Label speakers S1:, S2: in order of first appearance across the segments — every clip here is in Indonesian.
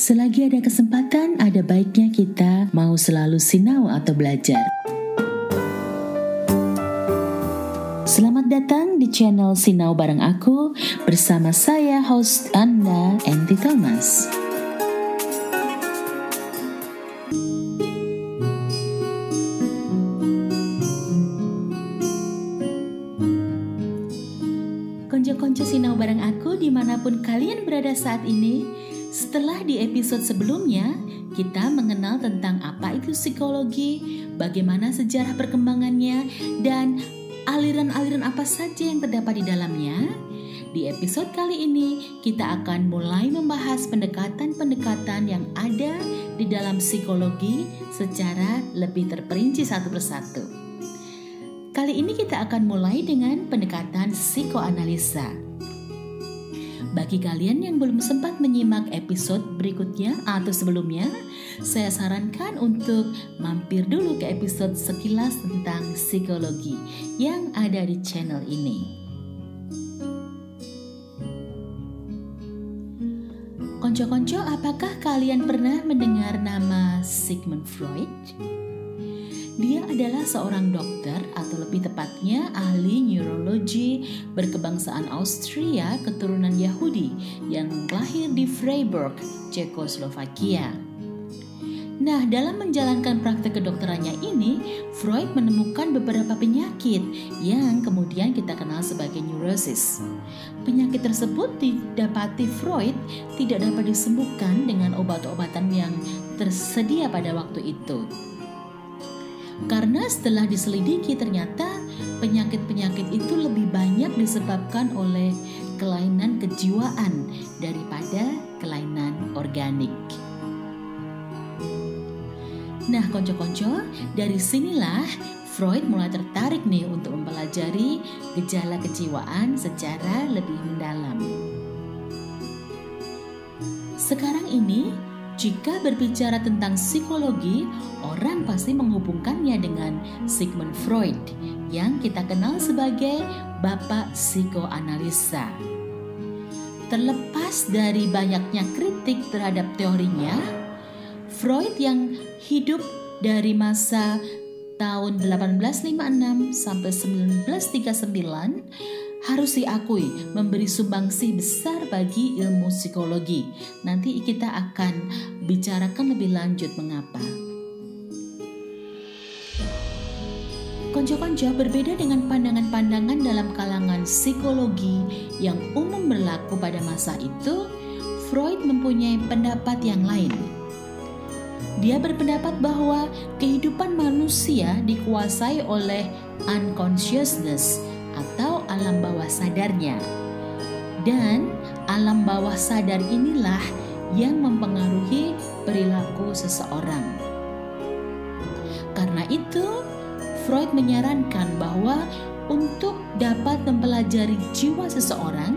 S1: Selagi ada kesempatan, ada baiknya kita mau selalu sinau atau belajar. Selamat datang di channel Sinau Bareng Aku bersama saya host Anda, Enti Thomas. Konco-konco Sinau Bareng Aku di mana pun kalian berada saat ini, setelah di episode sebelumnya, kita mengenal tentang apa itu psikologi, bagaimana sejarah perkembangannya, dan aliran-aliran apa saja yang terdapat di dalamnya. Di episode kali ini, kita akan mulai membahas pendekatan-pendekatan yang ada di dalam psikologi secara lebih terperinci satu persatu. Kali ini kita akan mulai dengan pendekatan psikoanalisa. Bagi kalian yang belum sempat menyimak episode berikutnya atau sebelumnya, saya sarankan untuk mampir dulu ke episode sekilas tentang psikologi yang ada di channel ini. Konco-konco, apakah kalian pernah mendengar nama Sigmund Freud? Dia adalah seorang dokter atau lebih tepatnya ahli neurologi berkebangsaan Austria keturunan Yahudi yang lahir di Freiburg, Cekoslovakia. Nah, dalam menjalankan praktek kedokterannya ini, Freud menemukan beberapa penyakit yang kemudian kita kenal sebagai neurosis. Penyakit tersebut didapati Freud tidak dapat disembuhkan dengan obat-obatan yang tersedia pada waktu itu. Karena setelah diselidiki ternyata penyakit-penyakit itu lebih banyak disebabkan oleh kelainan kejiwaan daripada kelainan organik. Nah, konco-konco, dari sinilah Freud mulai tertarik nih untuk mempelajari gejala kejiwaan secara lebih mendalam. Sekarang ini jika berbicara tentang psikologi, orang pasti menghubungkannya dengan Sigmund Freud yang kita kenal sebagai bapak psikoanalisa. Terlepas dari banyaknya kritik terhadap teorinya, Freud yang hidup dari masa tahun 1856 sampai 1939 harus diakui memberi sumbangsi besar bagi ilmu psikologi. Nanti kita akan bicarakan lebih lanjut mengapa. Konco-konco berbeda dengan pandangan-pandangan dalam kalangan psikologi yang umum berlaku pada masa itu, Freud mempunyai pendapat yang lain. Dia berpendapat bahwa kehidupan manusia dikuasai oleh unconsciousness atau alam bawah sadarnya. Dan alam bawah sadar inilah yang mempengaruhi perilaku seseorang. Karena itu, Freud menyarankan bahwa untuk dapat mempelajari jiwa seseorang,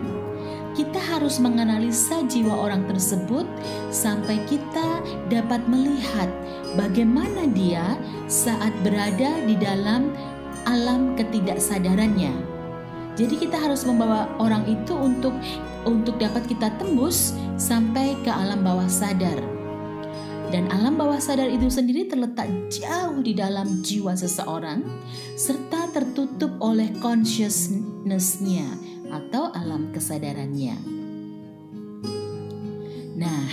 S1: kita harus menganalisa jiwa orang tersebut sampai kita dapat melihat bagaimana dia saat berada di dalam alam ketidaksadarannya. Jadi kita harus membawa orang itu untuk untuk dapat kita tembus sampai ke alam bawah sadar. Dan alam bawah sadar itu sendiri terletak jauh di dalam jiwa seseorang serta tertutup oleh consciousness-nya atau alam kesadarannya. Nah,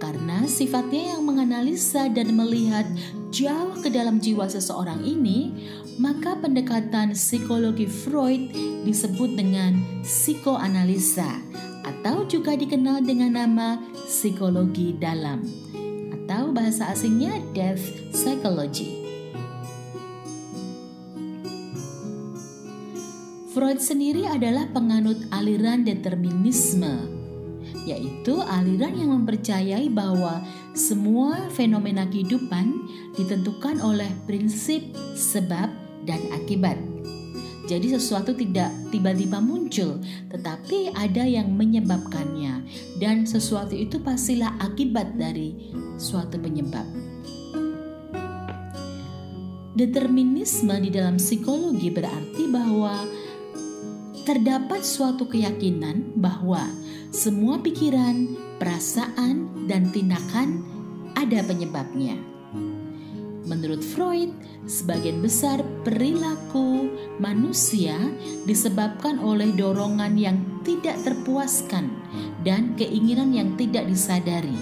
S1: karena sifatnya yang menganalisa dan melihat jauh ke dalam jiwa seseorang ini, maka pendekatan psikologi Freud disebut dengan psikoanalisa atau juga dikenal dengan nama psikologi dalam atau bahasa asingnya depth psychology. Freud sendiri adalah penganut aliran determinisme yaitu aliran yang mempercayai bahwa semua fenomena kehidupan ditentukan oleh prinsip sebab dan akibat. Jadi sesuatu tidak tiba-tiba muncul, tetapi ada yang menyebabkannya dan sesuatu itu pastilah akibat dari suatu penyebab. Determinisme di dalam psikologi berarti bahwa terdapat suatu keyakinan bahwa semua pikiran, perasaan, dan tindakan ada penyebabnya. Menurut Freud, sebagian besar perilaku manusia disebabkan oleh dorongan yang tidak terpuaskan dan keinginan yang tidak disadari.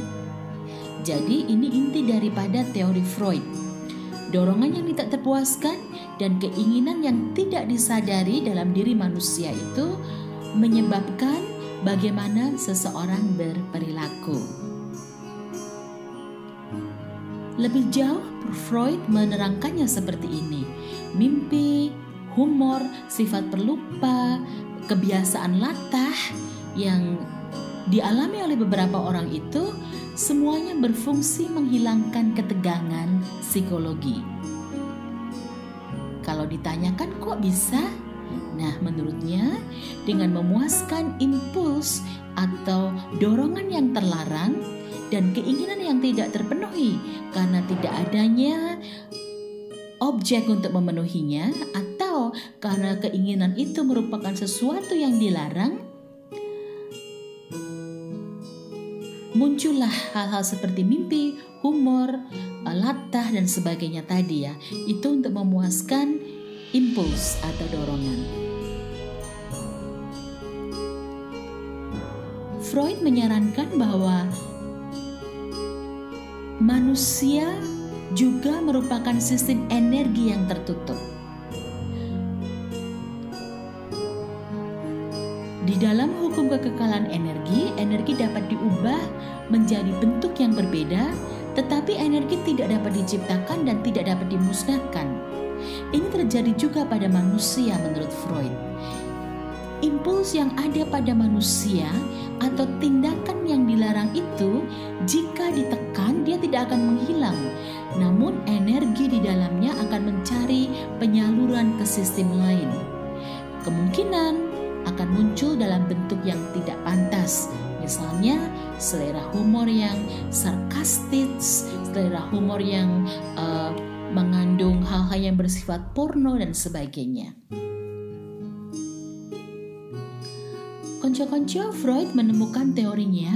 S1: Jadi, ini inti daripada teori Freud. Dorongan yang tidak terpuaskan dan keinginan yang tidak disadari dalam diri manusia itu menyebabkan bagaimana seseorang berperilaku. Lebih jauh, Freud menerangkannya seperti ini: mimpi, humor, sifat perlupa, kebiasaan latah yang dialami oleh beberapa orang itu semuanya berfungsi menghilangkan ketegangan psikologi. Kalau ditanyakan kok bisa? Nah, menurutnya dengan memuaskan impuls atau dorongan yang terlarang dan keinginan yang tidak terpenuhi karena tidak adanya objek untuk memenuhinya atau karena keinginan itu merupakan sesuatu yang dilarang muncullah hal-hal seperti mimpi, humor, latah dan sebagainya tadi ya. Itu untuk memuaskan impuls atau dorongan. Freud menyarankan bahwa manusia juga merupakan sistem energi yang tertutup. Di dalam hukum kekekalan energi, energi dapat diubah menjadi bentuk yang berbeda, tetapi energi tidak dapat diciptakan dan tidak dapat dimusnahkan. Ini terjadi juga pada manusia menurut Freud impuls yang ada pada manusia atau tindakan yang dilarang itu jika ditekan dia tidak akan menghilang. Namun energi di dalamnya akan mencari penyaluran ke sistem lain. Kemungkinan akan muncul dalam bentuk yang tidak pantas. Misalnya selera humor yang sarkastis selera humor yang uh, mengandung hal-hal yang bersifat porno dan sebagainya. Konco-konco Freud menemukan teorinya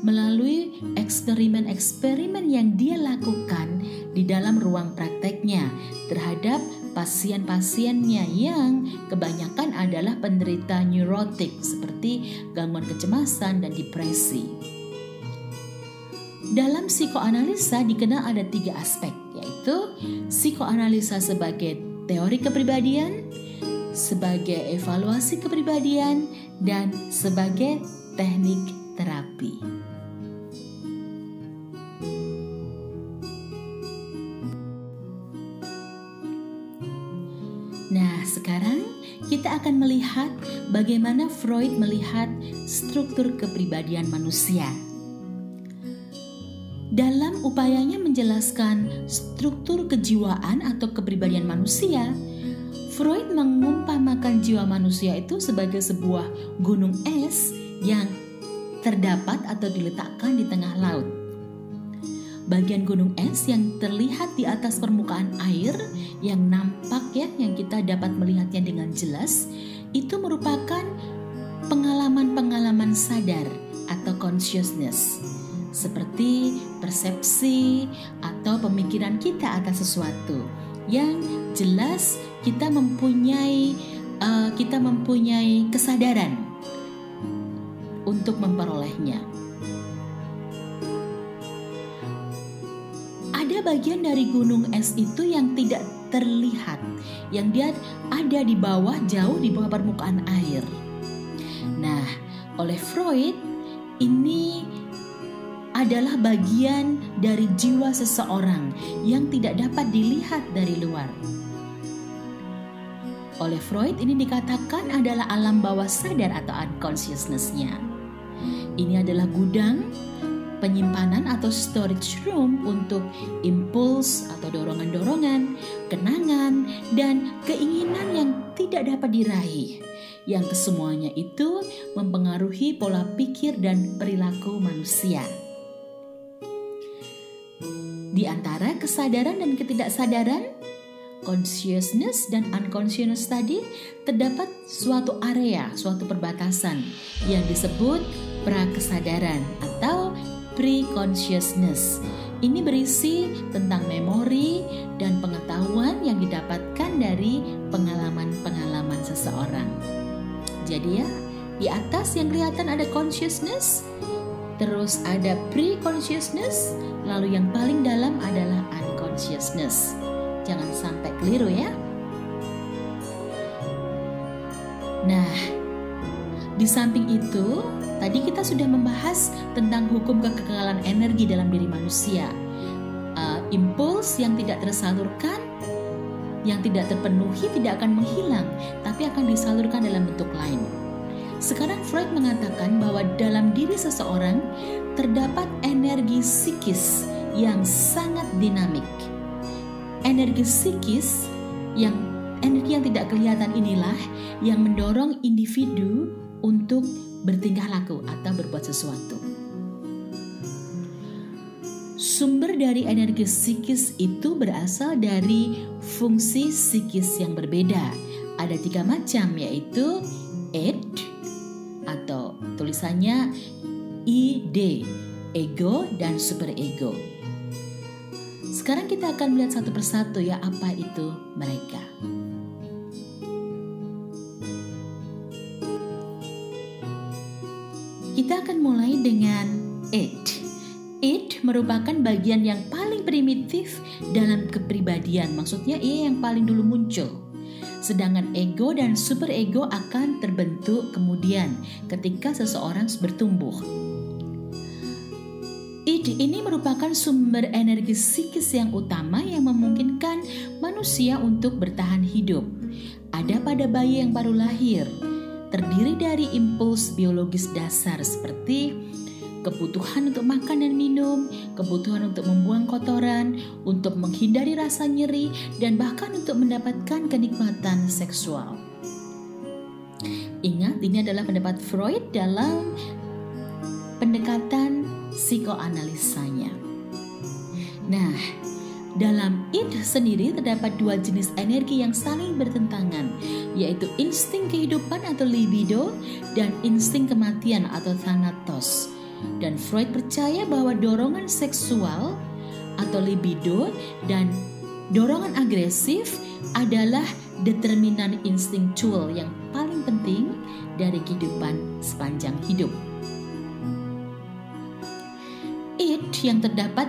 S1: melalui eksperimen-eksperimen yang dia lakukan di dalam ruang prakteknya terhadap pasien-pasiennya yang kebanyakan adalah penderita neurotik seperti gangguan kecemasan dan depresi. Dalam psikoanalisa dikenal ada tiga aspek, yaitu psikoanalisa sebagai teori kepribadian, sebagai evaluasi kepribadian, dan sebagai teknik terapi. Nah, sekarang kita akan melihat bagaimana Freud melihat struktur kepribadian manusia. Dalam upayanya menjelaskan struktur kejiwaan atau kepribadian manusia, Freud mengumpamakan jiwa manusia itu sebagai sebuah gunung es yang terdapat atau diletakkan di tengah laut. Bagian gunung es yang terlihat di atas permukaan air yang nampak ya yang kita dapat melihatnya dengan jelas itu merupakan pengalaman-pengalaman sadar atau consciousness seperti persepsi atau pemikiran kita atas sesuatu yang jelas kita mempunyai uh, kita mempunyai kesadaran untuk memperolehnya. Ada bagian dari gunung es itu yang tidak terlihat, yang dia ada di bawah jauh di bawah permukaan air. Nah, oleh Freud ini adalah bagian dari jiwa seseorang yang tidak dapat dilihat dari luar. Oleh Freud ini dikatakan adalah alam bawah sadar atau unconsciousness-nya. Ini adalah gudang penyimpanan atau storage room untuk impuls atau dorongan-dorongan, kenangan, dan keinginan yang tidak dapat diraih. Yang kesemuanya itu mempengaruhi pola pikir dan perilaku manusia. Di antara kesadaran dan ketidaksadaran, consciousness dan unconscious tadi terdapat suatu area, suatu perbatasan yang disebut prakesadaran atau pre-consciousness. Ini berisi tentang memori dan pengetahuan yang didapatkan dari pengalaman-pengalaman seseorang. Jadi ya, di atas yang kelihatan ada consciousness, terus ada pre-consciousness, lalu yang paling dalam adalah unconsciousness. Jangan sampai keliru ya. Nah, di samping itu, tadi kita sudah membahas tentang hukum kekekalan energi dalam diri manusia. Uh, impuls yang tidak tersalurkan, yang tidak terpenuhi tidak akan menghilang, tapi akan disalurkan dalam bentuk lain. Sekarang Freud mengatakan bahwa dalam diri seseorang terdapat energi psikis yang sangat dinamik. Energi psikis yang energi yang tidak kelihatan inilah yang mendorong individu untuk bertingkah laku atau berbuat sesuatu. Sumber dari energi psikis itu berasal dari fungsi psikis yang berbeda. Ada tiga macam yaitu id atau tulisannya id, ego dan superego. Sekarang kita akan melihat satu persatu ya apa itu mereka. Kita akan mulai dengan it. It merupakan bagian yang paling primitif dalam kepribadian. Maksudnya ia yang paling dulu muncul. Sedangkan ego dan superego akan terbentuk kemudian ketika seseorang bertumbuh. Id ini merupakan sumber energi psikis yang utama yang memungkinkan manusia untuk bertahan hidup. Ada pada bayi yang baru lahir, terdiri dari impuls biologis dasar seperti kebutuhan untuk makan dan minum, kebutuhan untuk membuang kotoran, untuk menghindari rasa nyeri, dan bahkan untuk mendapatkan kenikmatan seksual. Ingat, ini adalah pendapat Freud dalam pendekatan psikoanalisanya. Nah, dalam id sendiri terdapat dua jenis energi yang saling bertentangan, yaitu insting kehidupan atau libido dan insting kematian atau thanatos. Dan Freud percaya bahwa dorongan seksual atau libido dan dorongan agresif adalah determinan instinktual yang paling penting dari kehidupan sepanjang hidup. Id yang terdapat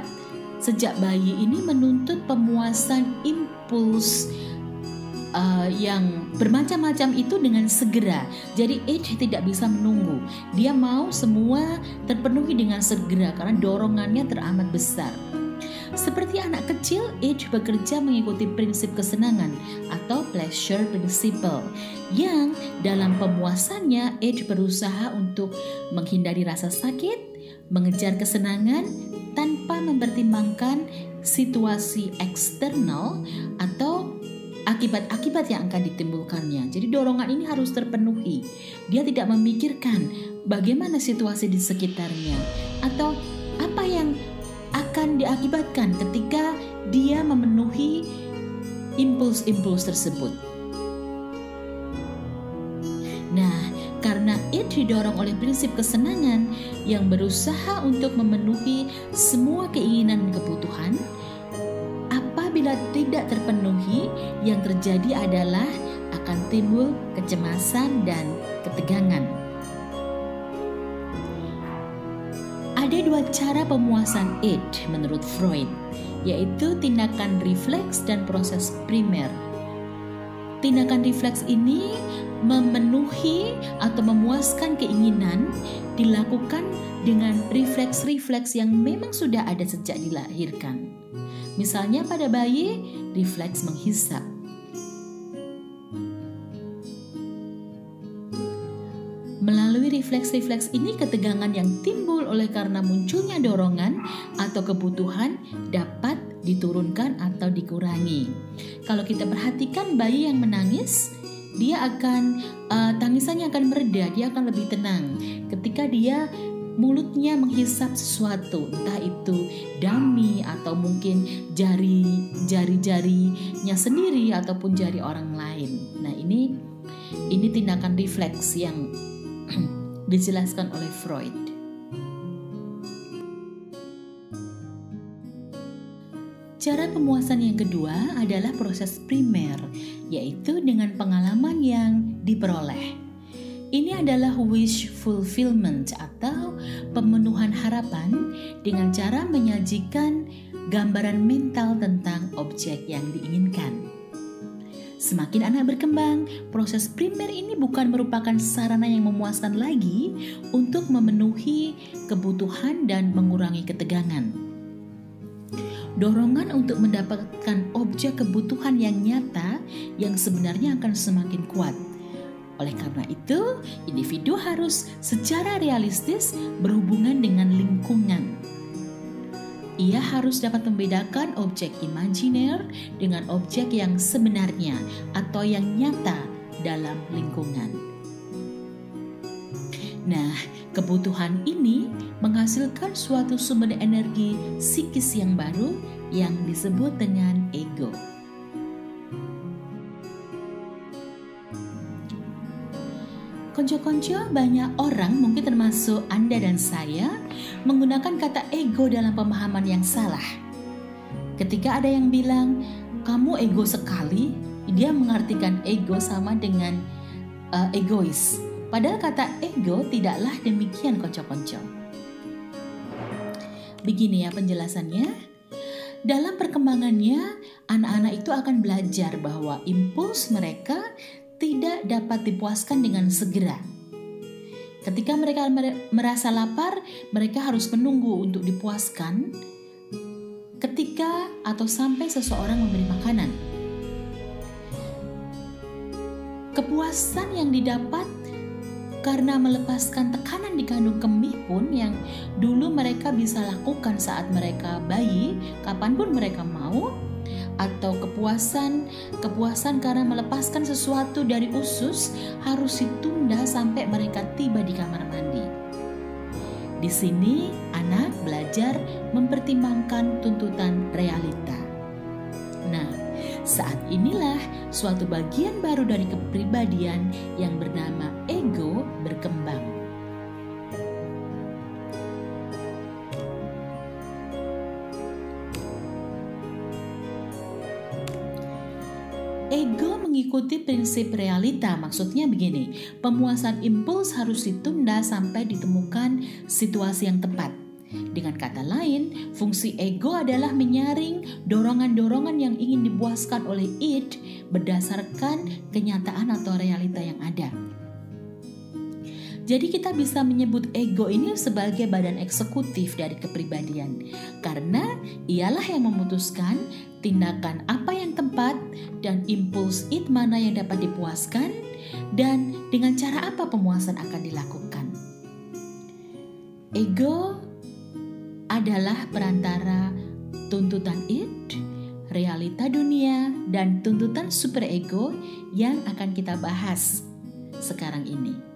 S1: sejak bayi ini menuntut pemuasan impuls uh, yang bermacam-macam itu dengan segera. Jadi age tidak bisa menunggu. Dia mau semua terpenuhi dengan segera karena dorongannya teramat besar. Seperti anak kecil, Age bekerja mengikuti prinsip kesenangan atau pleasure principle yang dalam pemuasannya Age berusaha untuk menghindari rasa sakit, mengejar kesenangan tanpa mempertimbangkan situasi eksternal atau akibat-akibat yang akan ditimbulkannya. Jadi dorongan ini harus terpenuhi. Dia tidak memikirkan bagaimana situasi di sekitarnya atau apa yang akan diakibatkan ketika dia memenuhi impuls-impuls tersebut. Nah, karena itu didorong oleh prinsip kesenangan yang berusaha untuk memenuhi semua keinginan dan kebutuhan, apabila tidak terpenuhi, yang terjadi adalah akan timbul kecemasan dan ketegangan. Ada dua cara pemuasan id menurut Freud, yaitu tindakan refleks dan proses primer. Tindakan refleks ini memenuhi atau memuaskan keinginan dilakukan dengan refleks-refleks yang memang sudah ada sejak dilahirkan. Misalnya pada bayi, refleks menghisap. Melalui refleks-refleks ini ketegangan yang timbul oleh karena munculnya dorongan atau kebutuhan dapat diturunkan atau dikurangi. Kalau kita perhatikan bayi yang menangis, dia akan uh, tangisannya akan mereda, dia akan lebih tenang ketika dia mulutnya menghisap sesuatu, entah itu dami atau mungkin jari jari-jarinya sendiri ataupun jari orang lain. Nah, ini ini tindakan refleks yang dijelaskan oleh Freud. Cara pemuasan yang kedua adalah proses primer, yaitu dengan pengalaman yang diperoleh. Ini adalah wish fulfillment atau pemenuhan harapan dengan cara menyajikan gambaran mental tentang objek yang diinginkan. Semakin anak berkembang, proses primer ini bukan merupakan sarana yang memuaskan lagi untuk memenuhi kebutuhan dan mengurangi ketegangan dorongan untuk mendapatkan objek kebutuhan yang nyata yang sebenarnya akan semakin kuat. Oleh karena itu, individu harus secara realistis berhubungan dengan lingkungan. Ia harus dapat membedakan objek imajiner dengan objek yang sebenarnya atau yang nyata dalam lingkungan. Nah, Kebutuhan ini menghasilkan suatu sumber energi psikis yang baru yang disebut dengan ego. Konco-konco banyak orang mungkin termasuk Anda dan saya menggunakan kata ego dalam pemahaman yang salah. Ketika ada yang bilang, kamu ego sekali, dia mengartikan ego sama dengan uh, egois Padahal kata ego tidaklah demikian konco-konco. Begini ya penjelasannya. Dalam perkembangannya, anak-anak itu akan belajar bahwa impuls mereka tidak dapat dipuaskan dengan segera. Ketika mereka merasa lapar, mereka harus menunggu untuk dipuaskan ketika atau sampai seseorang memberi makanan. Kepuasan yang didapat karena melepaskan tekanan di kandung kemih pun yang dulu mereka bisa lakukan saat mereka bayi, kapan pun mereka mau, atau kepuasan kepuasan karena melepaskan sesuatu dari usus harus ditunda sampai mereka tiba di kamar mandi. Di sini anak belajar mempertimbangkan tuntutan realita. Nah, saat inilah suatu bagian baru dari kepribadian yang bernama ego berkembang. Ego mengikuti prinsip realita, maksudnya begini: pemuasan impuls harus ditunda sampai ditemukan situasi yang tepat. Dengan kata lain, fungsi ego adalah menyaring dorongan-dorongan yang ingin dipuaskan oleh id berdasarkan kenyataan atau realita yang ada. Jadi kita bisa menyebut ego ini sebagai badan eksekutif dari kepribadian karena ialah yang memutuskan tindakan apa yang tepat dan impuls id mana yang dapat dipuaskan dan dengan cara apa pemuasan akan dilakukan. Ego adalah perantara tuntutan id, realita dunia, dan tuntutan superego yang akan kita bahas sekarang ini.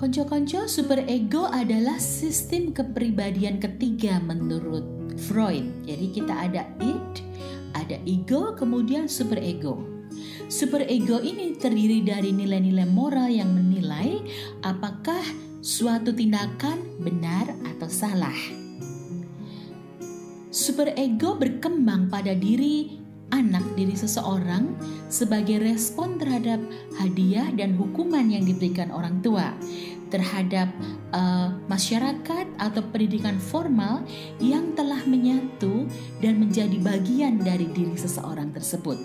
S1: Konco-konco superego adalah sistem kepribadian ketiga menurut Freud. Jadi kita ada id, ada ego, kemudian superego. Super ego ini terdiri dari nilai-nilai moral yang menilai apakah suatu tindakan benar atau salah. Super ego berkembang pada diri anak diri seseorang sebagai respon terhadap hadiah dan hukuman yang diberikan orang tua terhadap uh, masyarakat atau pendidikan formal yang telah menyatu dan menjadi bagian dari diri seseorang tersebut.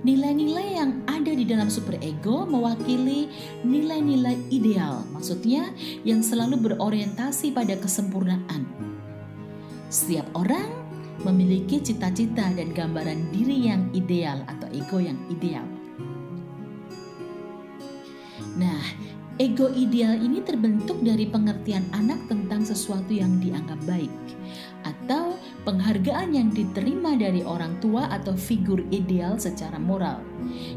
S1: Nilai-nilai yang ada di dalam superego mewakili nilai-nilai ideal, maksudnya yang selalu berorientasi pada kesempurnaan. Setiap orang memiliki cita-cita dan gambaran diri yang ideal atau ego yang ideal. Nah, ego ideal ini terbentuk dari pengertian anak tentang sesuatu yang dianggap baik atau penghargaan yang diterima dari orang tua atau figur ideal secara moral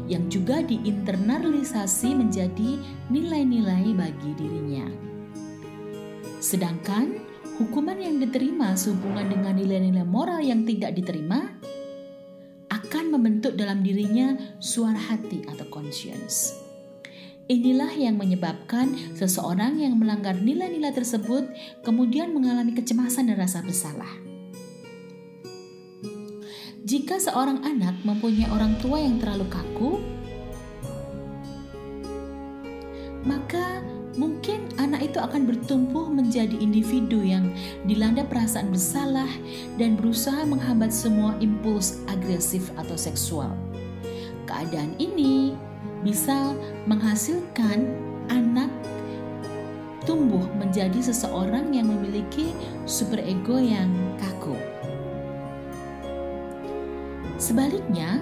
S1: yang juga diinternalisasi menjadi nilai-nilai bagi dirinya. Sedangkan hukuman yang diterima sehubungan dengan nilai-nilai moral yang tidak diterima akan membentuk dalam dirinya suara hati atau conscience. Inilah yang menyebabkan seseorang yang melanggar nilai-nilai tersebut kemudian mengalami kecemasan dan rasa bersalah. Jika seorang anak mempunyai orang tua yang terlalu kaku, maka mungkin anak itu akan bertumbuh menjadi individu yang dilanda perasaan bersalah dan berusaha menghambat semua impuls agresif atau seksual. Keadaan ini bisa menghasilkan anak tumbuh menjadi seseorang yang memiliki superego yang kaku. Sebaliknya,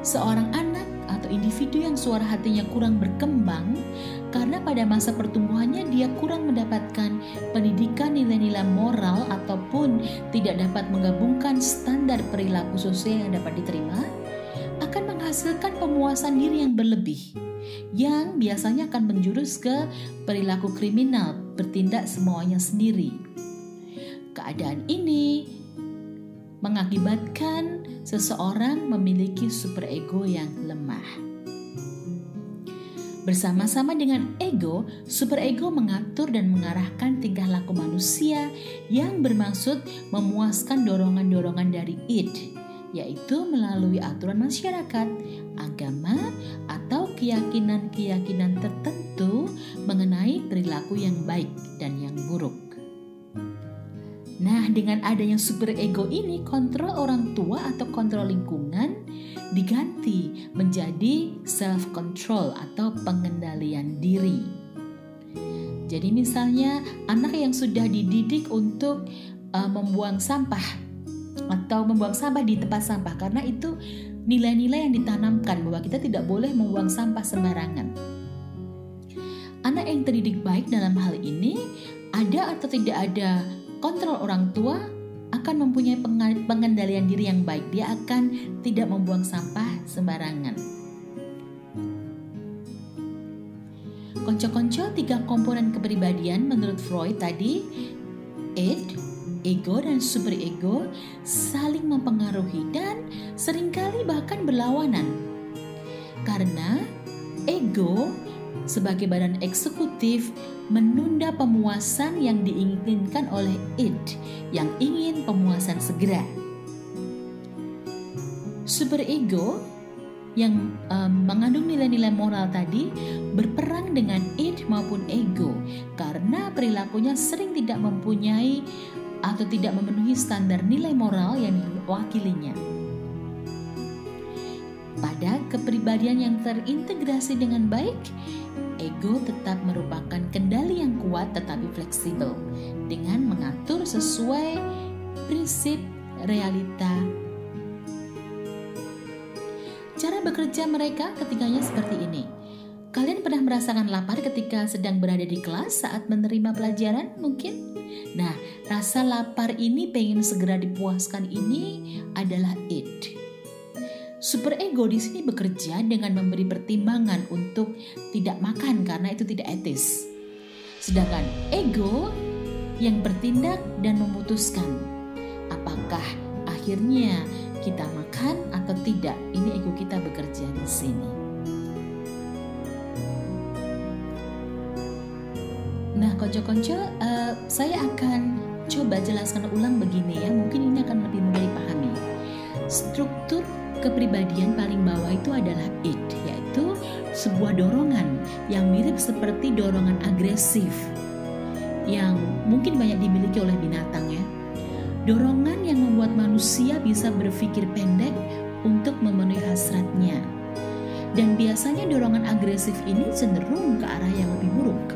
S1: seorang anak atau individu yang suara hatinya kurang berkembang karena pada masa pertumbuhannya dia kurang mendapatkan pendidikan nilai-nilai moral ataupun tidak dapat menggabungkan standar perilaku sosial yang dapat diterima, akan menghasilkan pemuasan diri yang berlebih yang biasanya akan menjurus ke perilaku kriminal, bertindak semuanya sendiri. Keadaan ini mengakibatkan seseorang memiliki superego yang lemah. Bersama-sama dengan ego, superego mengatur dan mengarahkan tingkah laku manusia yang bermaksud memuaskan dorongan-dorongan dari id yaitu melalui aturan masyarakat, agama, atau keyakinan-keyakinan tertentu mengenai perilaku yang baik dan yang buruk. Nah, dengan adanya super ego ini, kontrol orang tua atau kontrol lingkungan diganti menjadi self control atau pengendalian diri. Jadi misalnya anak yang sudah dididik untuk uh, membuang sampah atau membuang sampah di tempat sampah karena itu nilai-nilai yang ditanamkan bahwa kita tidak boleh membuang sampah sembarangan. Anak yang terdidik baik dalam hal ini ada atau tidak ada kontrol orang tua akan mempunyai pengendalian diri yang baik. Dia akan tidak membuang sampah sembarangan. Konco-konco tiga komponen kepribadian menurut Freud tadi, id, ego dan superego saling mempengaruhi dan sering kali bahkan berlawanan. Karena ego sebagai badan eksekutif menunda pemuasan yang diinginkan oleh id yang ingin pemuasan segera. Superego yang um, mengandung nilai-nilai moral tadi berperang dengan id maupun ego karena perilakunya sering tidak mempunyai atau tidak memenuhi standar nilai moral yang diwakilinya. Pada kepribadian yang terintegrasi dengan baik, ego tetap merupakan kendali yang kuat tetapi fleksibel dengan mengatur sesuai prinsip realita. Cara bekerja mereka ketiganya seperti ini. Kalian pernah merasakan lapar ketika sedang berada di kelas saat menerima pelajaran? Mungkin. Nah, rasa lapar ini pengen segera dipuaskan ini adalah id. Super ego di sini bekerja dengan memberi pertimbangan untuk tidak makan karena itu tidak etis. Sedangkan ego yang bertindak dan memutuskan apakah akhirnya kita makan atau tidak. Ini ego kita bekerja di sini. Nah, konco-konco, uh, saya akan coba jelaskan ulang begini ya. Mungkin ini akan lebih mudah dipahami. Struktur kepribadian paling bawah itu adalah id, yaitu sebuah dorongan yang mirip seperti dorongan agresif yang mungkin banyak dimiliki oleh binatang ya. Dorongan yang membuat manusia bisa berpikir pendek untuk memenuhi hasratnya. Dan biasanya dorongan agresif ini cenderung ke arah yang lebih buruk.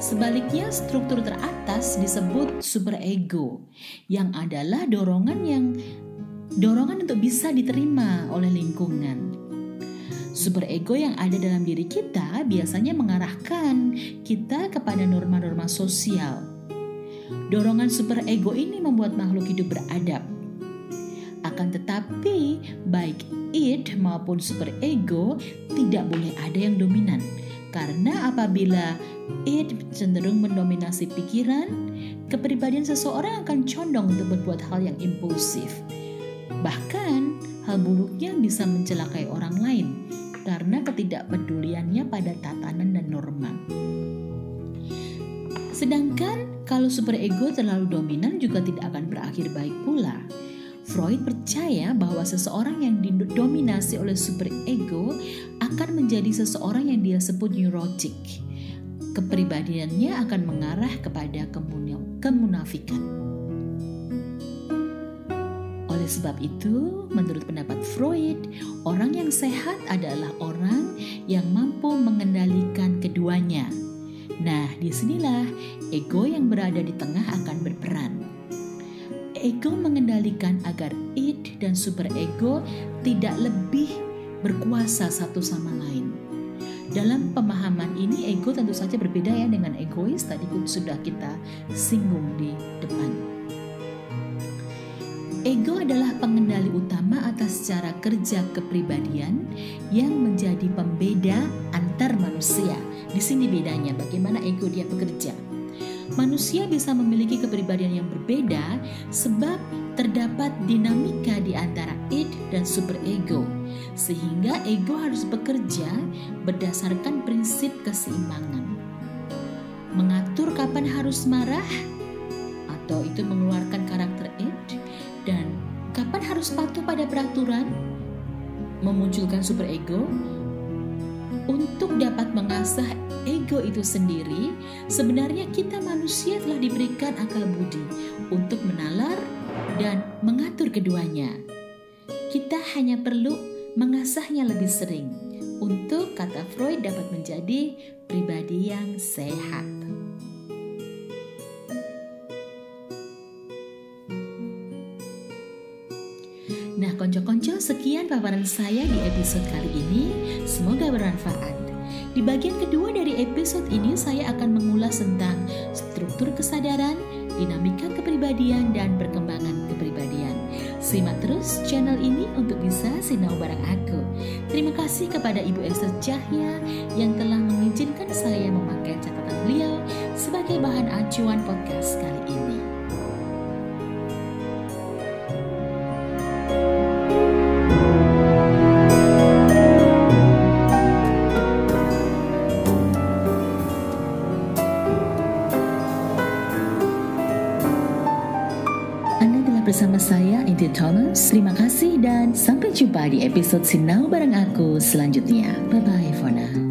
S1: Sebaliknya, struktur teratas disebut superego, yang adalah dorongan yang dorongan untuk bisa diterima oleh lingkungan. Superego yang ada dalam diri kita biasanya mengarahkan kita kepada norma-norma sosial. Dorongan superego ini membuat makhluk hidup beradab. Akan tetapi, baik id maupun superego tidak boleh ada yang dominan karena apabila id cenderung mendominasi pikiran, kepribadian seseorang akan condong untuk berbuat hal yang impulsif. Bahkan hal buruknya bisa mencelakai orang lain karena ketidakpeduliannya pada tatanan dan norma. Sedangkan kalau superego terlalu dominan juga tidak akan berakhir baik pula. Freud percaya bahwa seseorang yang didominasi oleh superego akan menjadi seseorang yang dia sebut neurotic. Kepribadiannya akan mengarah kepada kemunafikan. Oleh sebab itu, menurut pendapat Freud, orang yang sehat adalah orang yang mampu mengendalikan keduanya. Nah, di sinilah ego yang berada di tengah akan berperan ego mengendalikan agar id dan superego tidak lebih berkuasa satu sama lain. Dalam pemahaman ini ego tentu saja berbeda ya dengan egois tadi sudah kita singgung di depan. Ego adalah pengendali utama atas cara kerja kepribadian yang menjadi pembeda antar manusia. Di sini bedanya bagaimana ego dia bekerja manusia bisa memiliki kepribadian yang berbeda sebab terdapat dinamika di antara id dan superego, sehingga ego harus bekerja berdasarkan prinsip keseimbangan. Mengatur kapan harus marah atau itu mengeluarkan karakter id harus patuh pada peraturan memunculkan superego untuk dapat mengasah ego itu sendiri, sebenarnya kita manusia telah diberikan akal budi untuk menalar dan mengatur keduanya. Kita hanya perlu mengasahnya lebih sering untuk kata Freud dapat menjadi pribadi yang sehat. Konco-konco, sekian paparan saya di episode kali ini. Semoga bermanfaat. Di bagian kedua dari episode ini, saya akan mengulas tentang struktur kesadaran, dinamika kepribadian, dan perkembangan kepribadian. Simak terus channel ini untuk bisa sinau bareng aku. Terima kasih kepada Ibu Esther Cahya yang telah mengizinkan saya memakai catatan beliau sebagai bahan acuan podcast kali Terima kasih dan sampai jumpa di episode Sinau bareng aku selanjutnya. Bye bye for now.